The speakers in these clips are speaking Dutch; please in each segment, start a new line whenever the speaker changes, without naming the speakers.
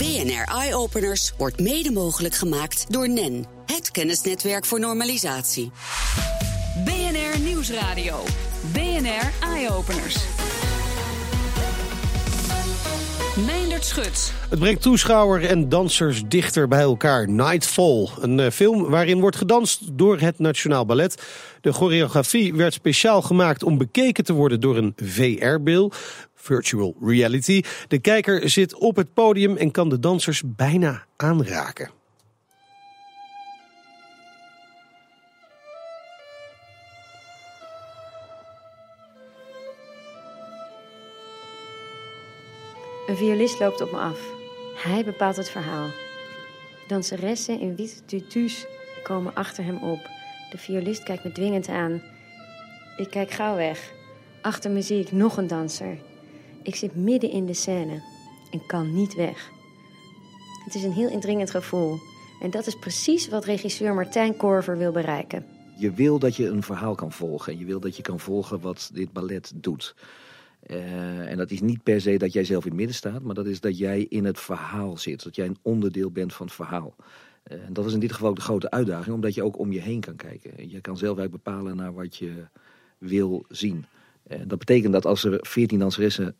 BNR Eye Openers wordt mede mogelijk gemaakt door NEN, het kennisnetwerk voor normalisatie.
BNR Nieuwsradio. BNR Eye Openers. Meindert Schut.
Het brengt toeschouwer en dansers dichter bij elkaar. Nightfall, een eh, film waarin wordt gedanst door het Nationaal Ballet. De choreografie werd speciaal gemaakt om bekeken te worden door een VR-bril. Virtual reality. De kijker zit op het podium en kan de dansers bijna aanraken.
Een violist loopt op me af. Hij bepaalt het verhaal. Danseressen in witte tutus komen achter hem op. De violist kijkt me dwingend aan. Ik kijk gauw weg. Achter me zie ik nog een danser. Ik zit midden in de scène en kan niet weg. Het is een heel indringend gevoel. En dat is precies wat regisseur Martijn Korver wil bereiken.
Je wil dat je een verhaal kan volgen. Je wil dat je kan volgen wat dit ballet doet. Uh, en dat is niet per se dat jij zelf in het midden staat, maar dat is dat jij in het verhaal zit. Dat jij een onderdeel bent van het verhaal. Uh, en dat is in dit geval de grote uitdaging, omdat je ook om je heen kan kijken. Je kan zelf eigenlijk bepalen naar wat je wil zien. Uh, dat betekent dat als er veertien danseressen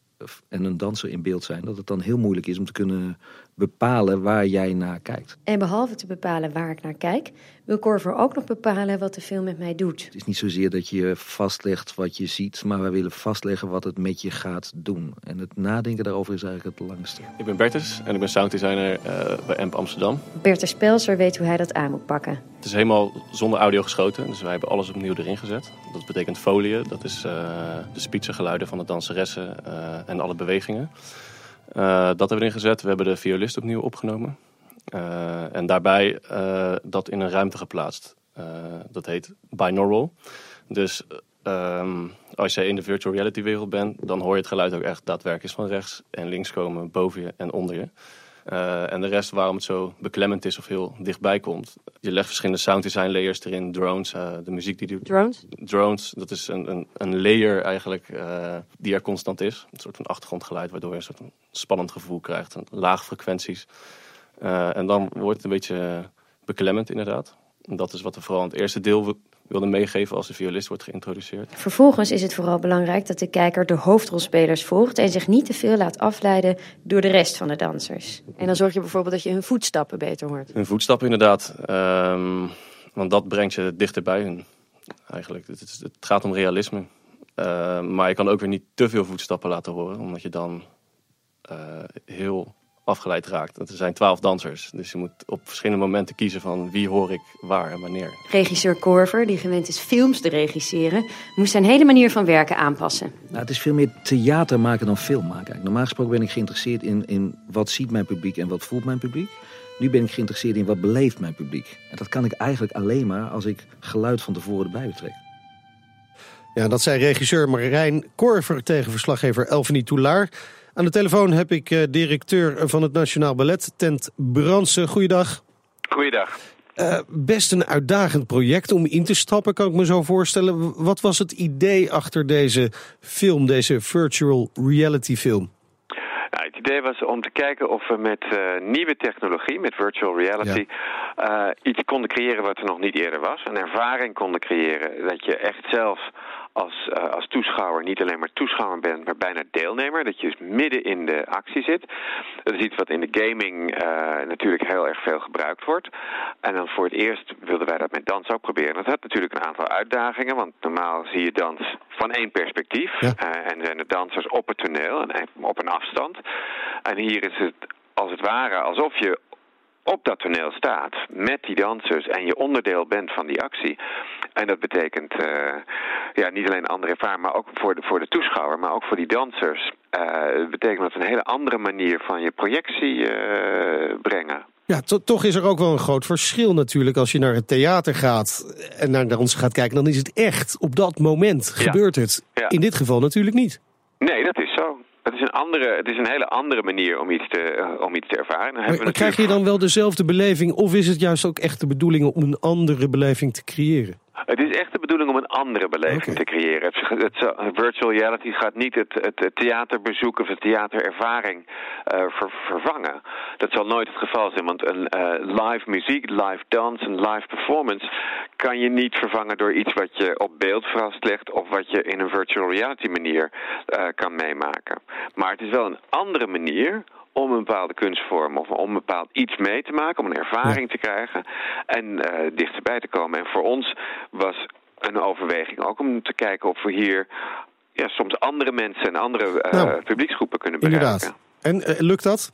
en een danser in beeld zijn, dat het dan heel moeilijk is om te kunnen bepalen waar jij naar kijkt.
En behalve te bepalen waar ik naar kijk, wil Corver ook nog bepalen wat de film met mij doet.
Het is niet zozeer dat je vastlegt wat je ziet, maar wij willen vastleggen wat het met je gaat doen. En het nadenken daarover is eigenlijk het langste.
Ik ben Bertus en ik ben sounddesigner uh, bij AMP Amsterdam.
Bertus Pelser weet hoe hij dat aan moet pakken.
Het is helemaal zonder audio geschoten, dus wij hebben alles opnieuw erin gezet. Dat betekent folie, dat is uh, de spitsengeluiden van de danseressen uh, en alle bewegingen. Uh, dat hebben we erin gezet. We hebben de violist opnieuw opgenomen. Uh, en daarbij uh, dat in een ruimte geplaatst. dat heet binaural. Dus um, als je in de virtual reality wereld bent, dan hoor je het geluid ook echt daadwerkelijk van rechts en links komen, boven je en onder je. Uh, en de rest waarom het zo beklemmend is of heel dichtbij komt. Je legt verschillende sound design layers erin, drones, uh, de muziek die doet.
Drones?
Drones, dat is een, een, een layer eigenlijk uh, die er constant is. Een soort van achtergrondgeluid waardoor je een soort van spannend gevoel krijgt. En laag frequenties. en dan wordt het een beetje beklemmend inderdaad. En dat is wat we vooral in het eerste deel wilde meegeven als de violist wordt geïntroduceerd.
Vervolgens is het vooral belangrijk dat de kijker de hoofdrolspelers volgt en zich niet te veel laat afleiden door de rest van de dansers. En dan zorg je bijvoorbeeld dat je hun voetstappen beter hoort.
Hun voetstappen inderdaad, um, want dat brengt je dichter bij hun. Eigenlijk, het, het, het gaat om realisme. Uh, maar je kan ook weer niet te veel voetstappen laten horen, omdat je dan uh, heel afgeleid raakt. Er zijn twaalf dansers, dus je moet op verschillende momenten kiezen van wie hoor ik waar en wanneer.
Regisseur Korver, die gewend is films te regisseren, moest zijn hele manier van werken aanpassen.
Nou, het is veel meer theater maken dan film maken. Eigenlijk. Normaal gesproken ben ik geïnteresseerd in, in wat ziet mijn publiek en wat voelt mijn publiek. Nu ben ik geïnteresseerd in wat beleeft mijn publiek. En dat kan ik eigenlijk alleen maar als ik geluid van tevoren erbij betrek.
Ja, dat zei regisseur Marijn Korver tegen verslaggever Elfanie Toulaar. Aan de telefoon heb ik uh, directeur van het Nationaal Ballet, Tent Bransen. Goeiedag.
Goeiedag.
Uh, best een uitdagend project om in te stappen, kan ik me zo voorstellen. Wat was het idee achter deze film, deze virtual reality film?
Nou, het idee was om te kijken of we met uh, nieuwe technologie, met virtual reality, ja. uh, iets konden creëren wat er nog niet eerder was. Een ervaring konden creëren dat je echt zelf als, uh, als toeschouwer niet alleen maar toeschouwer bent, maar bijna deelnemer. Dat je dus midden in de actie zit. Dat is iets wat in de gaming uh, natuurlijk heel erg veel gebruikt wordt. En dan voor het eerst wilden wij dat met dans ook proberen. Dat had natuurlijk een aantal uitdagingen, want normaal zie je dans van één perspectief. Ja. Uh, en zijn de dansers op het toneel en op een afstand. En hier is het als het ware alsof je op dat toneel staat met die dansers en je onderdeel bent van die actie. En dat betekent uh, ja, niet alleen een andere ervaring, maar ook voor de, voor de toeschouwer, maar ook voor die dansers. Uh, het betekent dat een hele andere manier van je projectie uh, brengen.
Ja, to toch is er ook wel een groot verschil natuurlijk. Als je naar het theater gaat en naar dansen gaat kijken, dan is het echt op dat moment
Ja.
gebeurt het.
Ja.
In dit geval natuurlijk niet.
Nee, dat is zo. Het is een, andere, het is een hele andere manier om iets te, uh, om iets te ervaren. Dan
Maar, krijg je dan wel dezelfde beleving of is het juist ook echt de bedoeling om een andere beleving te creëren?
Het is echt de bedoeling om een andere beleving te creëren. Het, het, het- virtual reality gaat niet het, het, theaterbezoek of de theaterervaring eh, ver- vervangen. Dat zal nooit het geval zijn, want een uh, live muziek, live dans, een live performance kan je niet vervangen door iets wat je op beeld vastlegt of wat je in een virtual reality manier uh, kan meemaken. Maar het is wel een andere manier om een bepaalde kunstvorm of om een bepaald iets mee te maken, om een ervaring te krijgen en uh, dichterbij te komen. En voor ons was een overweging ook om te kijken of we hier ja, soms andere mensen en andere uh, nou, publieksgroepen kunnen bereiken.
Inderdaad. En uh, lukt dat?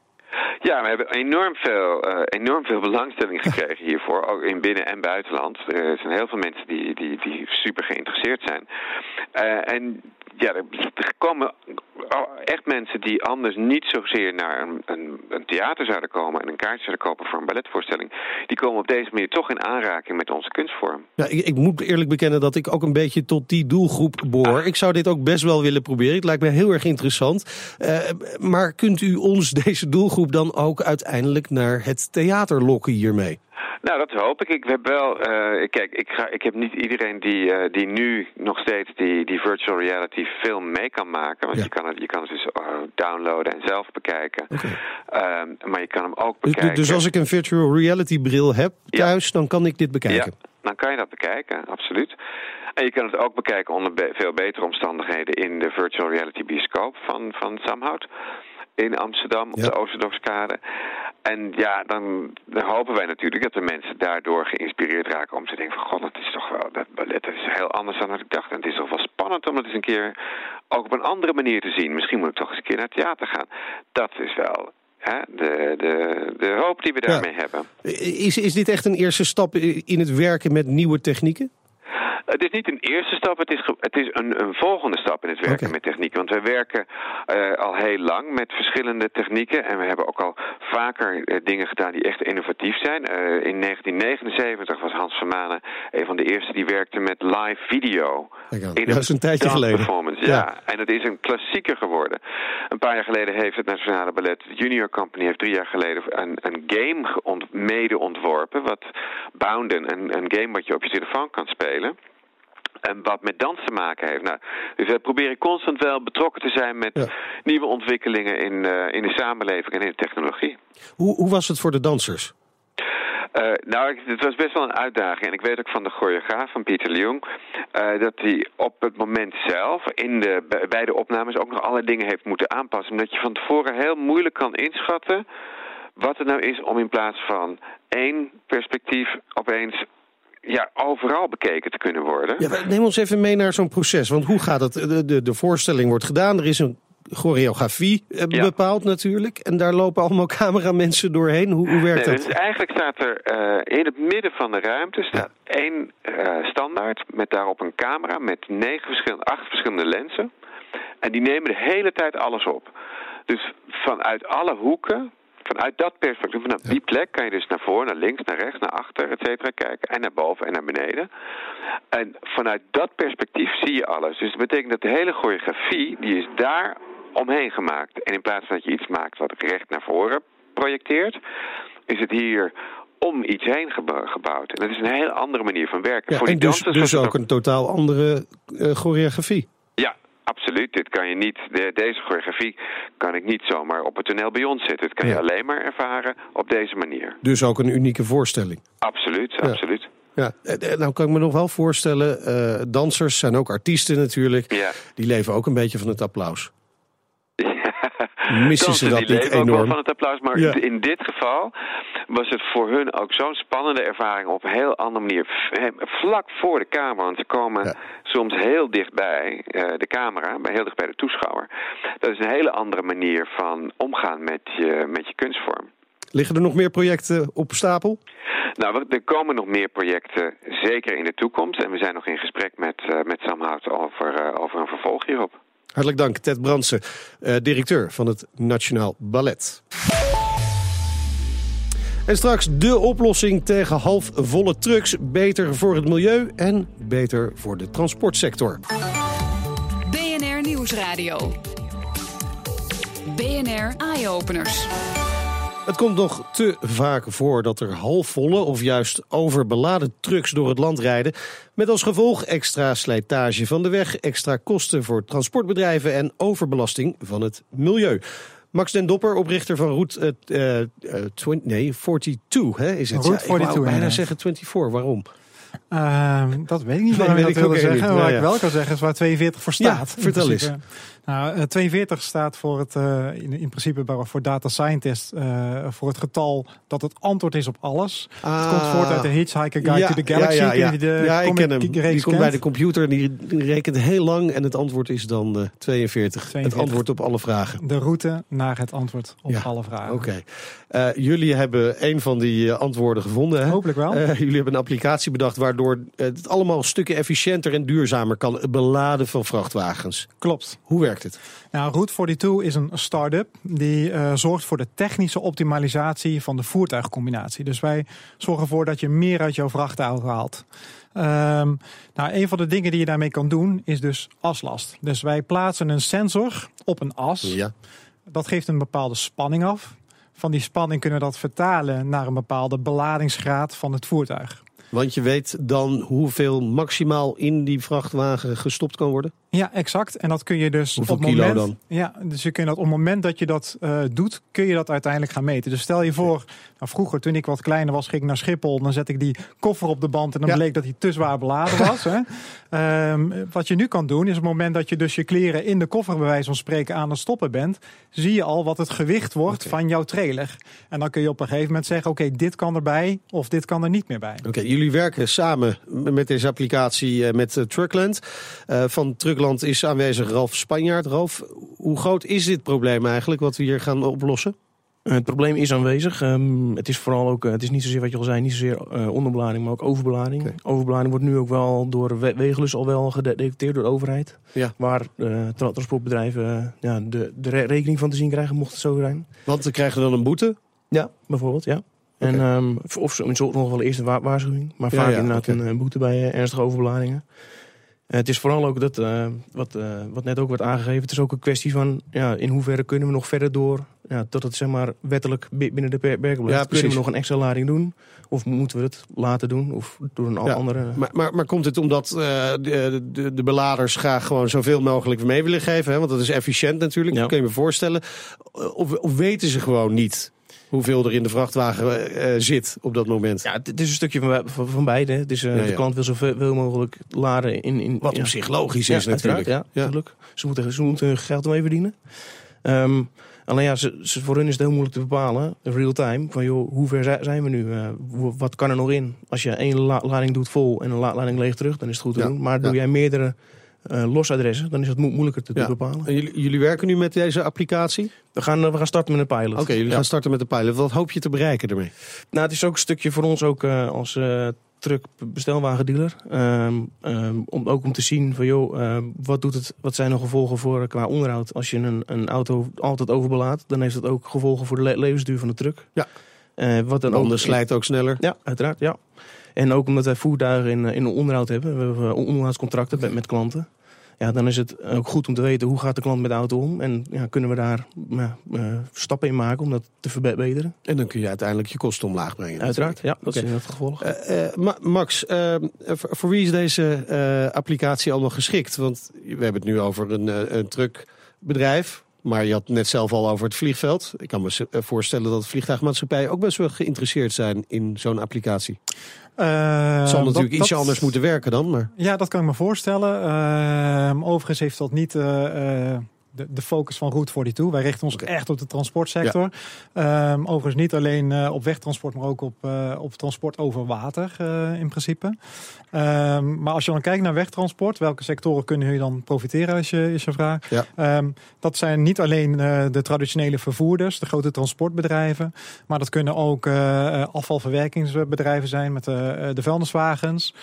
Ja, we hebben enorm veel, uh, enorm veel belangstelling gekregen hiervoor, ook in binnen- en buitenland. Er zijn heel veel mensen die, die, die super geïnteresseerd zijn. Uh, en ja, er komen echt mensen die anders niet zozeer naar een, een, een, theater zouden komen en een kaartje zouden kopen voor een balletvoorstelling. Die komen op deze manier toch in aanraking met onze kunstvorm.
Ja, ik, ik moet eerlijk bekennen dat ik ook een beetje tot die doelgroep behoor. Ik zou dit ook best wel willen proberen. Het lijkt me heel erg interessant. Uh, maar kunt u ons, deze doelgroep, dan ook uiteindelijk naar het theater lokken hiermee?
Nou, dat hoop ik. Ik heb wel, uh, kijk, ik, ga, ik heb niet iedereen die, uh, die nu nog steeds die, die virtual reality film mee kan maken. Want ja. je, kan het, je kan het dus uh, downloaden en zelf bekijken. Okay. maar je kan hem ook bekijken.
Dus, dus als ik een virtual reality bril heb thuis, ja. dan kan ik dit bekijken?
Ja, dan kan je dat bekijken, absoluut. En je kan het ook bekijken onder be veel betere omstandigheden in de virtual reality bioscoop van, van Samhout in Amsterdam op ja. de Oosterdorpskade. En ja, dan, dan, hopen wij natuurlijk dat de mensen daardoor geïnspireerd raken om te denken van god, dat is toch wel, dat ballet is heel anders dan wat ik dacht. En het is toch wel spannend om het eens een keer ook op een andere manier te zien. Misschien moet ik toch eens een keer naar het theater gaan. Dat is wel hè, de, de, de hoop die we daarmee ja. hebben.
Is, is dit echt een eerste stap in het werken met nieuwe technieken?
Het is niet een eerste stap, het is, het is een, een volgende stap in het werken okay. met technieken. Want wij werken uh, al heel lang met verschillende technieken. En we hebben ook al vaker uh, dingen gedaan die echt innovatief zijn. Uh, in 1979 was Hans Vermanen een van de eerste die werkte met live video.
In dat is een tijdje geleden.
Performance. Ja. ja, en dat is een klassieker geworden. Een paar jaar geleden heeft het Nationale Ballet Junior Company heeft drie jaar geleden een, een game ont, mede ontworpen. Wat Bounden, een, een game wat je op je telefoon kan spelen. En wat met dans te maken heeft. Nou, dus we proberen constant wel betrokken te zijn met ja. nieuwe ontwikkelingen in, uh, in de samenleving en in de technologie.
Hoe, hoe was het voor de dansers?
Uh, nou, het was best wel een uitdaging. En ik weet ook van de choreograaf, van Pieter Leung, uh, dat hij op het moment zelf, in de, bij de opnames, ook nog allerlei dingen heeft moeten aanpassen. Omdat je van tevoren heel moeilijk kan inschatten wat het nou is om in plaats van één perspectief opeens ja, overal bekeken te kunnen worden.
Ja, neem ons even mee naar zo'n proces. Want hoe gaat het? De, de, de voorstelling wordt gedaan, er is een choreografie eh, ja. bepaald natuurlijk. En daar lopen allemaal cameramensen doorheen. Hoe, hoe werkt
nee,
dat?
Dus eigenlijk staat er uh, in het midden van de ruimte staat ja. één uh, standaard met daarop een camera met negen verschillende, acht verschillende lenzen. En die nemen de hele tijd alles op. Dus vanuit alle hoeken vanuit dat perspectief, ja. die plek, kan je dus naar voren, naar links, naar rechts, naar achter, et cetera, kijken. En naar boven en naar beneden. En vanuit dat perspectief zie je alles. Dus dat betekent dat de hele choreografie, die is daar omheen gemaakt. En in plaats van dat je iets maakt wat recht naar voren projecteert, is het hier om iets heen gebouwd. En dat is een hele andere manier van werken.
Ja,
Voor
en dus, dus ook een totaal andere uh, choreografie.
Absoluut, dit kan je niet, de, deze choreografie kan ik niet zomaar op het toneel bij ons zetten. Het kan ja. je alleen maar ervaren op deze manier.
Dus ook een unieke voorstelling?
Absoluut, ja. absoluut.
Ja, nou kan ik me nog wel voorstellen, uh, dansers zijn ook artiesten natuurlijk.
Ja.
Die leven ook een beetje van het applaus. Missen ze dat niet enorm?
van het applaus, maar ja. in dit geval was het voor hun ook zo'n spannende ervaring op een heel andere manier. Vlak voor de camera, want ze komen ja. soms heel dichtbij uh, de camera, maar heel dicht bij de toeschouwer. Dat is een hele andere manier van omgaan met je, met je kunstvorm.
Liggen er nog meer projecten op stapel?
Nou, er komen nog meer projecten, zeker in de toekomst. En we zijn nog in gesprek met, uh, met Sam Hout over, uh, over een vervolg hierop.
Hartelijk dank, Ted Brandsen, uh, directeur van het Nationaal Ballet. En straks de oplossing tegen halfvolle trucks. Beter voor het milieu en beter voor de transportsector.
BNR Nieuwsradio. BNR Eye-Openers.
Het komt nog te vaak voor dat er halfvolle of juist overbeladen trucks door het land rijden. Met als gevolg extra slijtage van de weg, extra kosten voor transportbedrijven en overbelasting van het milieu. Max den Dopper, oprichter van Route eh, eh, 20, nee, 42 hè, is het.
Route
Ja, ik wou
42,
bijna zeggen 24. Waarom?
Ehm, dat weet ik niet
Nee,
waarom dat
ik
wilde zeggen.
niet. Ja,
ik wel kan zeggen is waar 42 voor staat.
vertel
principe. Nou, eh, 42 staat voor het, eh, in, in principe voor data scientist eh, voor het getal dat het antwoord is op alles. het komt voort uit de Hitchhiker Guide to the Galaxy.
Ah. Ja, ja, ja.
De
ja ik ken hem. Die komt bij de computer en die rekent heel lang. En het antwoord is dan eh, 42. Het
42.
antwoord op alle vragen.
De route naar het antwoord op
Ja,
alle vragen.
Oké. Eh, jullie hebben een van die eh, antwoorden gevonden. Hè?
Hopelijk wel.
Eh, jullie hebben een applicatie bedacht waardoor eh, het allemaal stukken efficiënter en duurzamer kan. Beladen van vrachtwagens.
Klopt.
Hoe werkt het?
Nou, Route 42 is een start-up die eh, zorgt voor de technische optimalisatie van de voertuigcombinatie. Dus wij zorgen ervoor dat je meer uit jouw vrachtauto haalt. Ehm, nou, een van de dingen die je daarmee kan doen is dus aslast. Dus wij plaatsen een sensor op een as.
Ja.
Dat geeft een bepaalde spanning af. Van die spanning kunnen we dat vertalen naar een bepaalde beladingsgraad van het voertuig.
Want je weet dan hoeveel maximaal in die vrachtwagen gestopt kan worden?
Ja, exact. En dat kun je dus
Hoeveel
op het
kilo
moment.
dan?
Ja, dus je kunt dat op het moment dat je dat eh, doet, kun je dat uiteindelijk gaan meten. Dus stel je voor, nou, vroeger toen ik wat kleiner was, ging ik naar Schiphol. Dan zet ik die koffer op de band en dan
Ja.
bleek dat hij te zwaar beladen was. hè. Ehm, wat je nu kan doen, is op het moment dat je dus je kleren in de koffer bij wijze van spreken aan het stoppen bent, zie je al wat het gewicht wordt van jouw trailer. En dan kun je op een gegeven moment zeggen, oké, dit kan erbij of dit kan er niet meer bij.
Oké, jullie werken samen met deze applicatie eh, met eh, Truckland. Eh, van Truckland is aanwezig Ralf Spanjaard. Ralf, hoe groot is dit probleem eigenlijk wat we hier gaan oplossen?
Het probleem is aanwezig. Ehm, het is vooral ook, eh, het is niet zozeer wat je al zei, niet zozeer eh, onderbelading, maar ook overbelading. Overbelading wordt nu ook wel door we- Wegelus al wel gedetecteerd door de overheid.
Ja.
Waar eh, tra- transportbedrijven ja, de, de re- rekening van te zien krijgen, mocht het zo zijn.
Want we krijgen dan een boete.
Ja, bijvoorbeeld, ja. En,
Oké.
ehm, of zo- nog wel eerst een wa- waarschuwing, maar vaak
ja,
inderdaad een, boete bij ernstige overbeladingen. Eh, het is vooral ook dat, eh, wat, eh, wat net ook werd aangegeven, het is ook een kwestie van ja, in hoeverre kunnen we nog verder door, ja, tot het zeg maar wettelijk bi- binnen de per- perken blijft.
Ja,
kunnen we nog een extra lading doen? Of moeten we het laten doen? Of door een
Ja,
andere...
Maar, maar, maar komt het omdat de, de, de beladers graag gewoon zoveel mogelijk mee willen geven? Hè? Want dat is efficiënt natuurlijk,
Ja.
dat kun je me voorstellen. Of, of weten ze gewoon niet hoeveel er in de vrachtwagen eh, zit op dat moment?
Ja, het, is een stukje van, van, van beide. Eh,
Ja, ja.
De klant wil zoveel mogelijk laden in... in
Wat
ja.
op zich logisch is natuurlijk.
Ja, natuurlijk. Ze, moeten, ze moeten hun geld ermee verdienen. Ehm, alleen ja, ze, ze, voor hun is het heel moeilijk te bepalen, real time, van joh, hoe ver zi- zijn we nu? Eh, wat kan er nog in? Als je één la- lading doet vol en een la- lading leeg terug, dan is het goed te doen. Maar doe jij meerdere eh, losadressen, dan is het mo- moeilijker te,
Ja.
bepalen.
En jullie, jullie werken nu met deze applicatie?
We gaan, eh, we gaan starten met een pilot.
Oké, jullie
Ja.
gaan starten met de pilot. Wat hoop je te bereiken ermee?
Nou, het is ook een stukje voor ons ook eh, als truck bestelwagendealer. Ehm, ehm, om, ook om te zien van joh, ehm, wat, doet het, wat zijn de gevolgen voor qua onderhoud. Als je een, een auto altijd overbelaadt, dan heeft dat ook gevolgen voor de le- levensduur van de truck.
Ja.
Wat dan ook,
slijt ook sneller.
Ja, uiteraard, ja. En ook omdat wij voertuigen in, in onderhoud hebben. We hebben onderhoudscontracten met, met klanten. Ja, dan is het ook goed om te weten hoe gaat de klant met de auto om. En ja, kunnen we daar ja, eh, stappen in maken om dat te verbeteren.
En dan kun je uiteindelijk je kosten omlaag brengen.
Uiteraard, ja, dat
Oké.
is in het gevolg.
Eh, eh, Ma- Max, voor, wie is deze eh, applicatie allemaal geschikt? Want we hebben het nu over een, eh, een truckbedrijf. Maar je had net zelf al over het vliegveld. Ik kan me voorstellen dat vliegtuigmaatschappijen ook best wel geïnteresseerd zijn in zo'n applicatie.
Eh,
Het zal
dat-
natuurlijk iets
dat-
anders moeten werken dan. Maar...
Ja, dat kan ik me voorstellen. Ehm, overigens heeft dat niet eh, eh, de, de focus van Route 42. Wij richten ons echt op de transportsector. Ehm, overigens niet alleen eh, op wegtransport, maar ook op, eh, op transport over water eh, in principe. Ehm, maar als je dan kijkt naar wegtransport, welke sectoren kunnen jullie dan profiteren als je, is je vraag?
Ja.
Ehm, dat zijn niet alleen de traditionele vervoerders, de grote transportbedrijven, maar dat kunnen ook afvalverwerkingsbedrijven zijn met de vuilniswagens.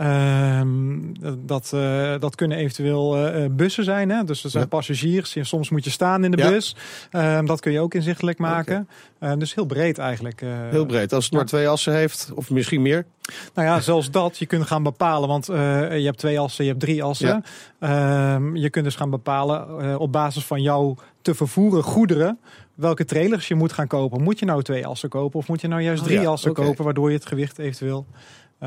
Ehm, dat, eh, dat kunnen eventueel eh, eh, bussen zijn. Hè? Dus er zijn
Ja.
passagiers. Soms moet je staan in de
Ja.
bus. Ehm, dat kun je ook inzichtelijk maken. Eh, dus heel breed eigenlijk.
Heel breed. Als het maar twee assen heeft, of misschien meer.
Nou ja, zelfs dat. Je kunt gaan bepalen. Want je hebt twee assen, je hebt drie assen. Ehm, je kunt dus gaan bepalen op basis van jouw te vervoeren goederen. Welke trailers je moet gaan kopen. Moet je nou twee assen kopen? Of moet je nou juist
Oh
drie
ja,
assen kopen? Waardoor je het gewicht eventueel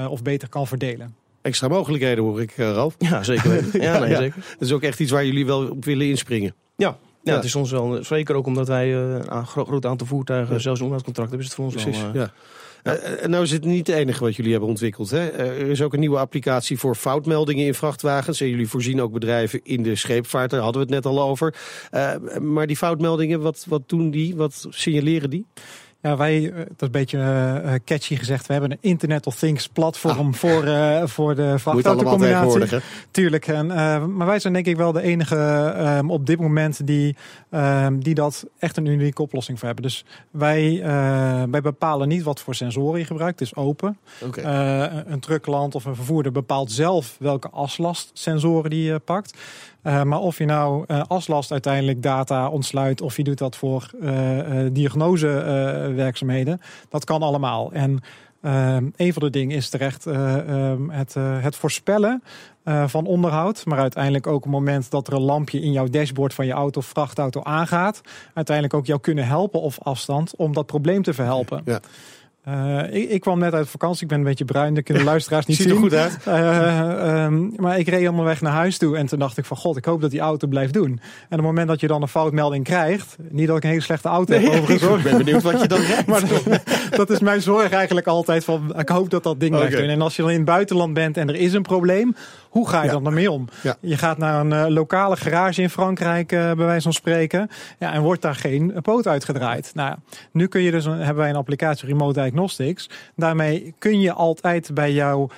of beter kan verdelen.
Extra mogelijkheden hoor ik, eh, Ralf.
Ja, zeker weten. Ja, nee,
Ja.
zeker.
Dat is ook echt iets waar jullie wel op willen inspringen.
Ja, Ja, het is soms wel, zeker ook omdat wij uh, een groot aantal voertuigen, zelfs een onderhoudscontract hebben, is het voor ons
Precies,
wel...
ja. Nou is het niet het enige wat jullie hebben ontwikkeld. Hè? er is ook een nieuwe applicatie voor foutmeldingen in vrachtwagens. En jullie voorzien ook bedrijven in de scheepvaart. Daar hadden we het net al over. Uh, maar die foutmeldingen, wat, wat doen die? Wat signaleren die?
Ja, wij, dat is een beetje uh, catchy gezegd, we hebben een Internet of Things platform ah. voor, uh, voor de vrachtautocombinatie. Tuurlijk. En, uh, maar wij zijn denk ik wel de enige um, op dit moment die, um, die dat echt een unieke oplossing voor hebben. Dus wij, wij bepalen niet wat voor sensoren je gebruikt. Het is open.
Okay.
een truckland of een vervoerder bepaalt zelf welke aslastsensoren die je pakt. Uh, maar of je nou uh, aslast uiteindelijk data ontsluit of je doet dat voor uh, diagnosewerkzaamheden, dat kan allemaal. En een van de dingen is terecht ehm, het, het voorspellen van onderhoud, maar uiteindelijk ook het moment dat er een lampje in jouw dashboard van je auto of vrachtauto aangaat, uiteindelijk ook jou kunnen helpen of afstand om dat probleem te verhelpen.
Ja.
Uh, ik, ik, kwam net uit vakantie. Ik ben een beetje bruin. Dat kunnen de luisteraars niet
Ziet
zien.
er goed uit.
Uh, um, maar ik reed helemaal weg naar huis toe. En toen dacht ik van god, ik hoop dat die auto blijft doen. En op het moment dat je dan een foutmelding krijgt. Niet dat ik een hele slechte auto
nee,
heb overigens.
Ik ben benieuwd wat je dan rijdt.
maar dat, dat, is mijn zorg eigenlijk altijd. Van, ik hoop dat dat ding okay. blijft doen. En als je dan in het buitenland bent en er is een probleem. Hoe ga je ja. dan ermee om?
Ja.
Je gaat naar een uh, lokale garage in Frankrijk, uh, bij wijze van spreken. Ja, en wordt daar geen poot uitgedraaid. Nou, nu kun je dus, hebben wij een applicatie Remote Diagnostics. Daarmee kun je altijd bij jouw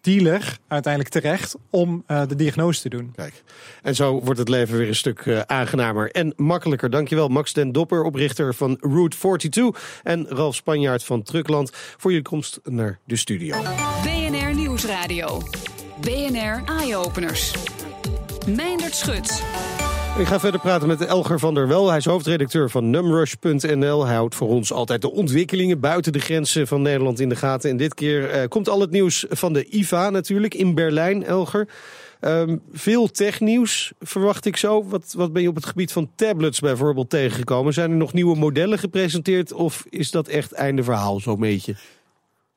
dealer uiteindelijk terecht om uh, de diagnose te doen.
Kijk, en zo wordt het leven weer een stuk uh, aangenamer en makkelijker. Dankjewel Max den Dopper, oprichter van Route 42 en Ralf Spanjaard van Truckland voor je komst naar de studio.
BNR Nieuwsradio. BNR Eye-Openers. Meindert Schut.
Ik ga verder praten met Elger van der Wel. Hij is hoofdredacteur van numrush.nl. Hij houdt voor ons altijd de ontwikkelingen buiten de grenzen van Nederland in de gaten. En dit keer uh, komt al het nieuws van de IVA natuurlijk in Berlijn, Elger. Um, veel technieuws verwacht ik zo. Wat, wat ben je op het gebied van tablets bijvoorbeeld tegengekomen? Zijn er nog nieuwe modellen gepresenteerd of is dat echt einde verhaal zo'n beetje?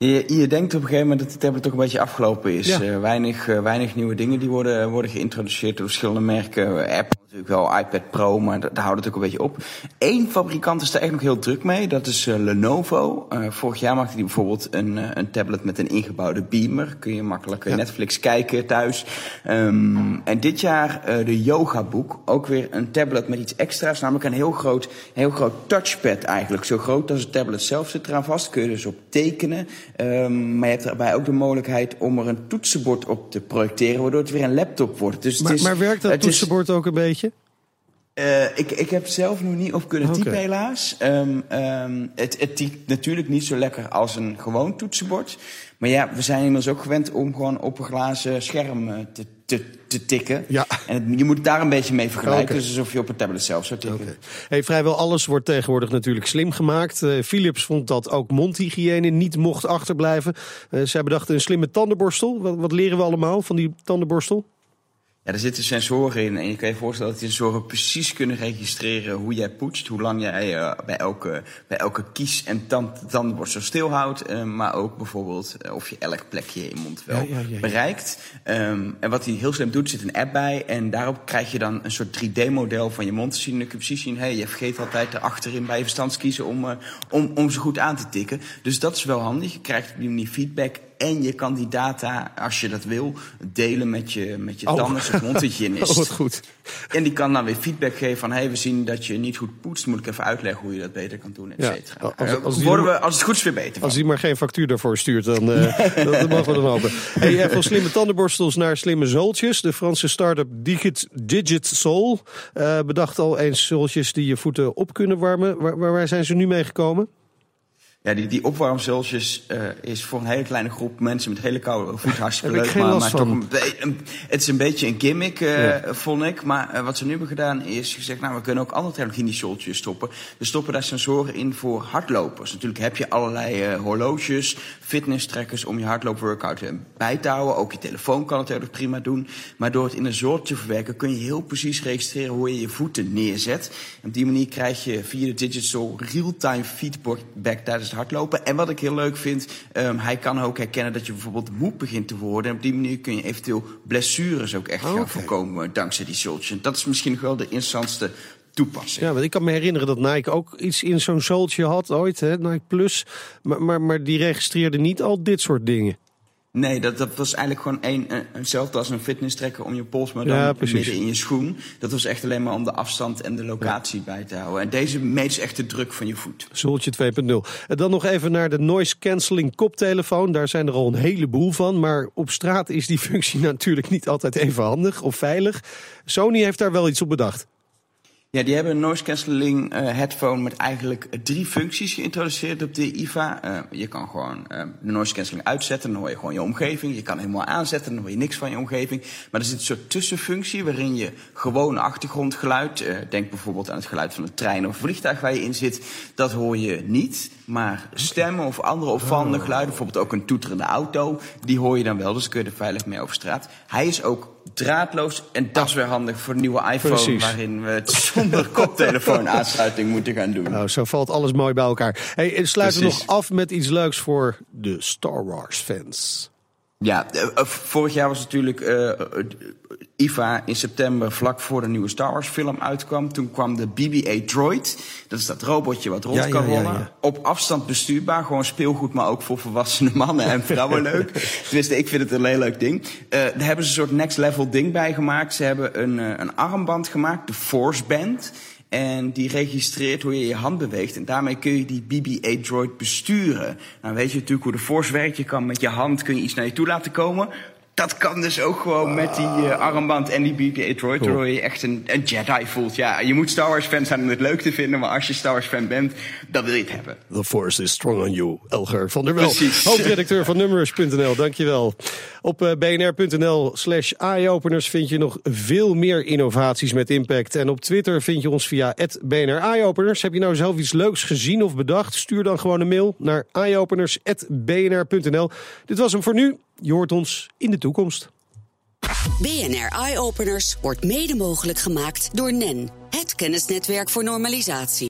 Je, je denkt op een gegeven moment dat de tablet toch een beetje afgelopen is.
Ja.
Uh, weinig, uh, weinig nieuwe dingen die worden, worden geïntroduceerd door verschillende merken. Apple natuurlijk wel, iPad Pro, maar daar houdt het ook een beetje op. Eén fabrikant is daar echt nog heel druk mee. Dat is uh, Lenovo. vorig jaar maakte die bijvoorbeeld een, een tablet met een ingebouwde beamer. Kun je makkelijk
Ja.
Netflix kijken thuis. Um, en dit jaar de Yoga Book. Ook weer een tablet met iets extra's. Namelijk een heel groot, heel groot touchpad eigenlijk. Zo groot als het tablet zelf zit eraan vast. Kun je dus op tekenen. Um, maar je hebt daarbij ook de mogelijkheid om er een toetsenbord op te projecteren, waardoor het weer een laptop wordt. Dus
Maar,
het is,
maar werkt dat
is-
toetsenbord ook een beetje?
eh, ik, ik heb zelf nog niet op kunnen typen, helaas. Ehm, ehm, het, het typt natuurlijk niet zo lekker als een gewoon toetsenbord. Maar ja, we zijn inmiddels ook gewend om gewoon op een glazen scherm eh, te, te, te tikken.
Ja.
En het- je moet het daar een beetje mee vergelijken.
Oké.
Dus alsof je op een tablet zelf zou tikken.
Oké. Hey, vrijwel alles wordt tegenwoordig natuurlijk slim gemaakt. Eh, Philips vond dat ook mondhygiëne niet mocht achterblijven. Eh, zij bedachten een slimme tandenborstel. Wat, wat leren we allemaal van die tandenborstel?
Ja, er zitten sensoren in en je kan je voorstellen dat die sensoren precies kunnen registreren hoe jij poetst, hoe lang jij eh, bij, elke, bij elke kies en tand, tandenborstel stilhoudt, eh, maar ook bijvoorbeeld eh, of je elk plekje in je mond wel
Ja, ja, ja, ja.
bereikt. Ehm, en wat hij heel slim doet, zit een app bij en daarop krijg je dan een soort 3D-model van je mond te zien. En dan kun je precies zien, hey, je vergeet altijd erachterin bij je verstandskiezen om, om, om ze goed aan te tikken. Dus dat is wel handig. Je krijgt op die manier feedback en je kan die data, als je dat wil, delen met je, met je
Oh.
tandarts of mondhygiënist.
Oh, wat goed.
En die kan dan weer feedback geven van... hé, hey, we zien dat je niet goed poetst. Moet ik even uitleggen hoe je dat beter kan doen, et
Ja,
cetera.
als-
Eh,
als die
worden we, als het goed is weer beter
Als hij maar geen factuur daarvoor stuurt, dan, eh, dan, dan mogen we dan hopen. Hey, eh, van slimme tandenborstels naar slimme zooltjes. De Franse start-up Digit, Digit Soul eh, bedacht al eens zooltjes die je voeten op kunnen warmen. Waar, waar, waar zijn ze nu mee gekomen?
Ja, die, die eh is voor een hele kleine groep mensen met hele koude voeten hartstikke leuk. Maar, toch een, een- het is een beetje een gimmick, eh,
Ja.
vond ik. Maar eh, wat ze nu hebben gedaan is gezegd, nou, we kunnen ook andere technologie in die zooltjes stoppen. We stoppen daar sensoren in voor hardlopers. Natuurlijk heb je allerlei horloges, fitness-trackers om je hardloopworkout bij te houden. Ook je telefoon kan het heel prima doen. Maar door het in een zooltje te verwerken kun je heel precies registreren hoe je je voeten neerzet. En op die manier krijg je via de digital real-time feedback tijdens het hardlopen. En wat ik heel leuk vind, ehm, hij kan ook herkennen dat je bijvoorbeeld moe begint te worden. En op die manier kun je eventueel blessures ook echt gaan
Oké.
voorkomen dankzij die. En dat is misschien nog wel de interessantste toepassing.
Ja, want ik kan me herinneren dat Nike ook iets in zo'n zooltje had ooit, hè, Nike Plus. Maar, maar, maar die registreerde niet al dit soort dingen.
Nee, dat, dat was eigenlijk gewoon een, een, hetzelfde als een fitness tracker om je pols, maar dan
Ja,
midden in je schoen. Dat was echt alleen maar om de afstand en de locatie bij te houden. En deze meet dus echt de druk van je voet.
Zooltje 2.0. En dan nog even naar de noise cancelling koptelefoon. Daar zijn er al een heleboel van. Maar op straat is die functie natuurlijk niet altijd even handig of veilig. Sony heeft daar wel iets op bedacht.
Ja, die hebben een noise cancelling eh, headphone met eigenlijk drie functies geïntroduceerd op de IFA. Eh, je kan gewoon eh, de noise cancelling uitzetten, dan hoor je gewoon je omgeving. Je kan helemaal aanzetten, dan hoor je niks van je omgeving. Maar er zit een soort tussenfunctie waarin je gewoon achtergrondgeluid, denk bijvoorbeeld aan het geluid van een trein of vliegtuig waar je in zit, dat hoor je niet. Maar stemmen of andere opvallende geluiden, bijvoorbeeld ook een toeterende auto, die hoor je dan wel. Dus kun je er veilig mee over straat. Hij is ook draadloos en dat is weer handig voor de nieuwe iPhone,
Precies.
waarin we het zonder koptelefoon aansluiting moeten gaan doen.
Nou, zo valt alles mooi bij elkaar. Hey, en sluiten we nog af met iets leuks voor de Star Wars fans.
Ja, eh, eh, vorig jaar was natuurlijk eh, eh, IFA in september, vlak voor de nieuwe Star Wars film uitkwam. Toen kwam de BB-8 Droid. Dat is dat robotje wat rond
Ja,
kan
ja,
rollen.
ja.
Op afstand bestuurbaar, gewoon speelgoed, maar ook voor volwassene mannen en vrouwen leuk. Tenminste, ik vind het een heel leuk ding. Eh, daar hebben ze een soort next level ding bij gemaakt. Ze hebben een, eh, een armband gemaakt, de Force Band. En die registreert hoe je je hand beweegt. En daarmee kun je die BB-8 Droid besturen. Nou weet je natuurlijk hoe de Force werkt. Je kan met je hand kun je iets naar je toe laten komen. Dat kan dus ook gewoon met die eh, armband en die BB-8 Droid. Waardoor je echt een, een Jedi voelt. Ja, je moet Star Wars fan zijn om het leuk te vinden. Maar als je Star Wars fan bent, dan wil je het hebben.
The force is strong on you. Elger van der Wel,
Precies.
hoofdredacteur van Numrush.nl. Dankjewel. Op eh, bnr.nl slash eyeopeners vind je nog veel meer innovaties met impact. En op Twitter vind je ons via BNR Eyeopeners. Heb je nou zelf iets leuks gezien of bedacht? Stuur dan gewoon een mail naar eyeopeners.bnr.nl. Dit was hem voor nu. Je hoort ons in de toekomst.
BNR Eye Openers wordt mede mogelijk gemaakt door NEN, het kennisnetwerk voor normalisatie.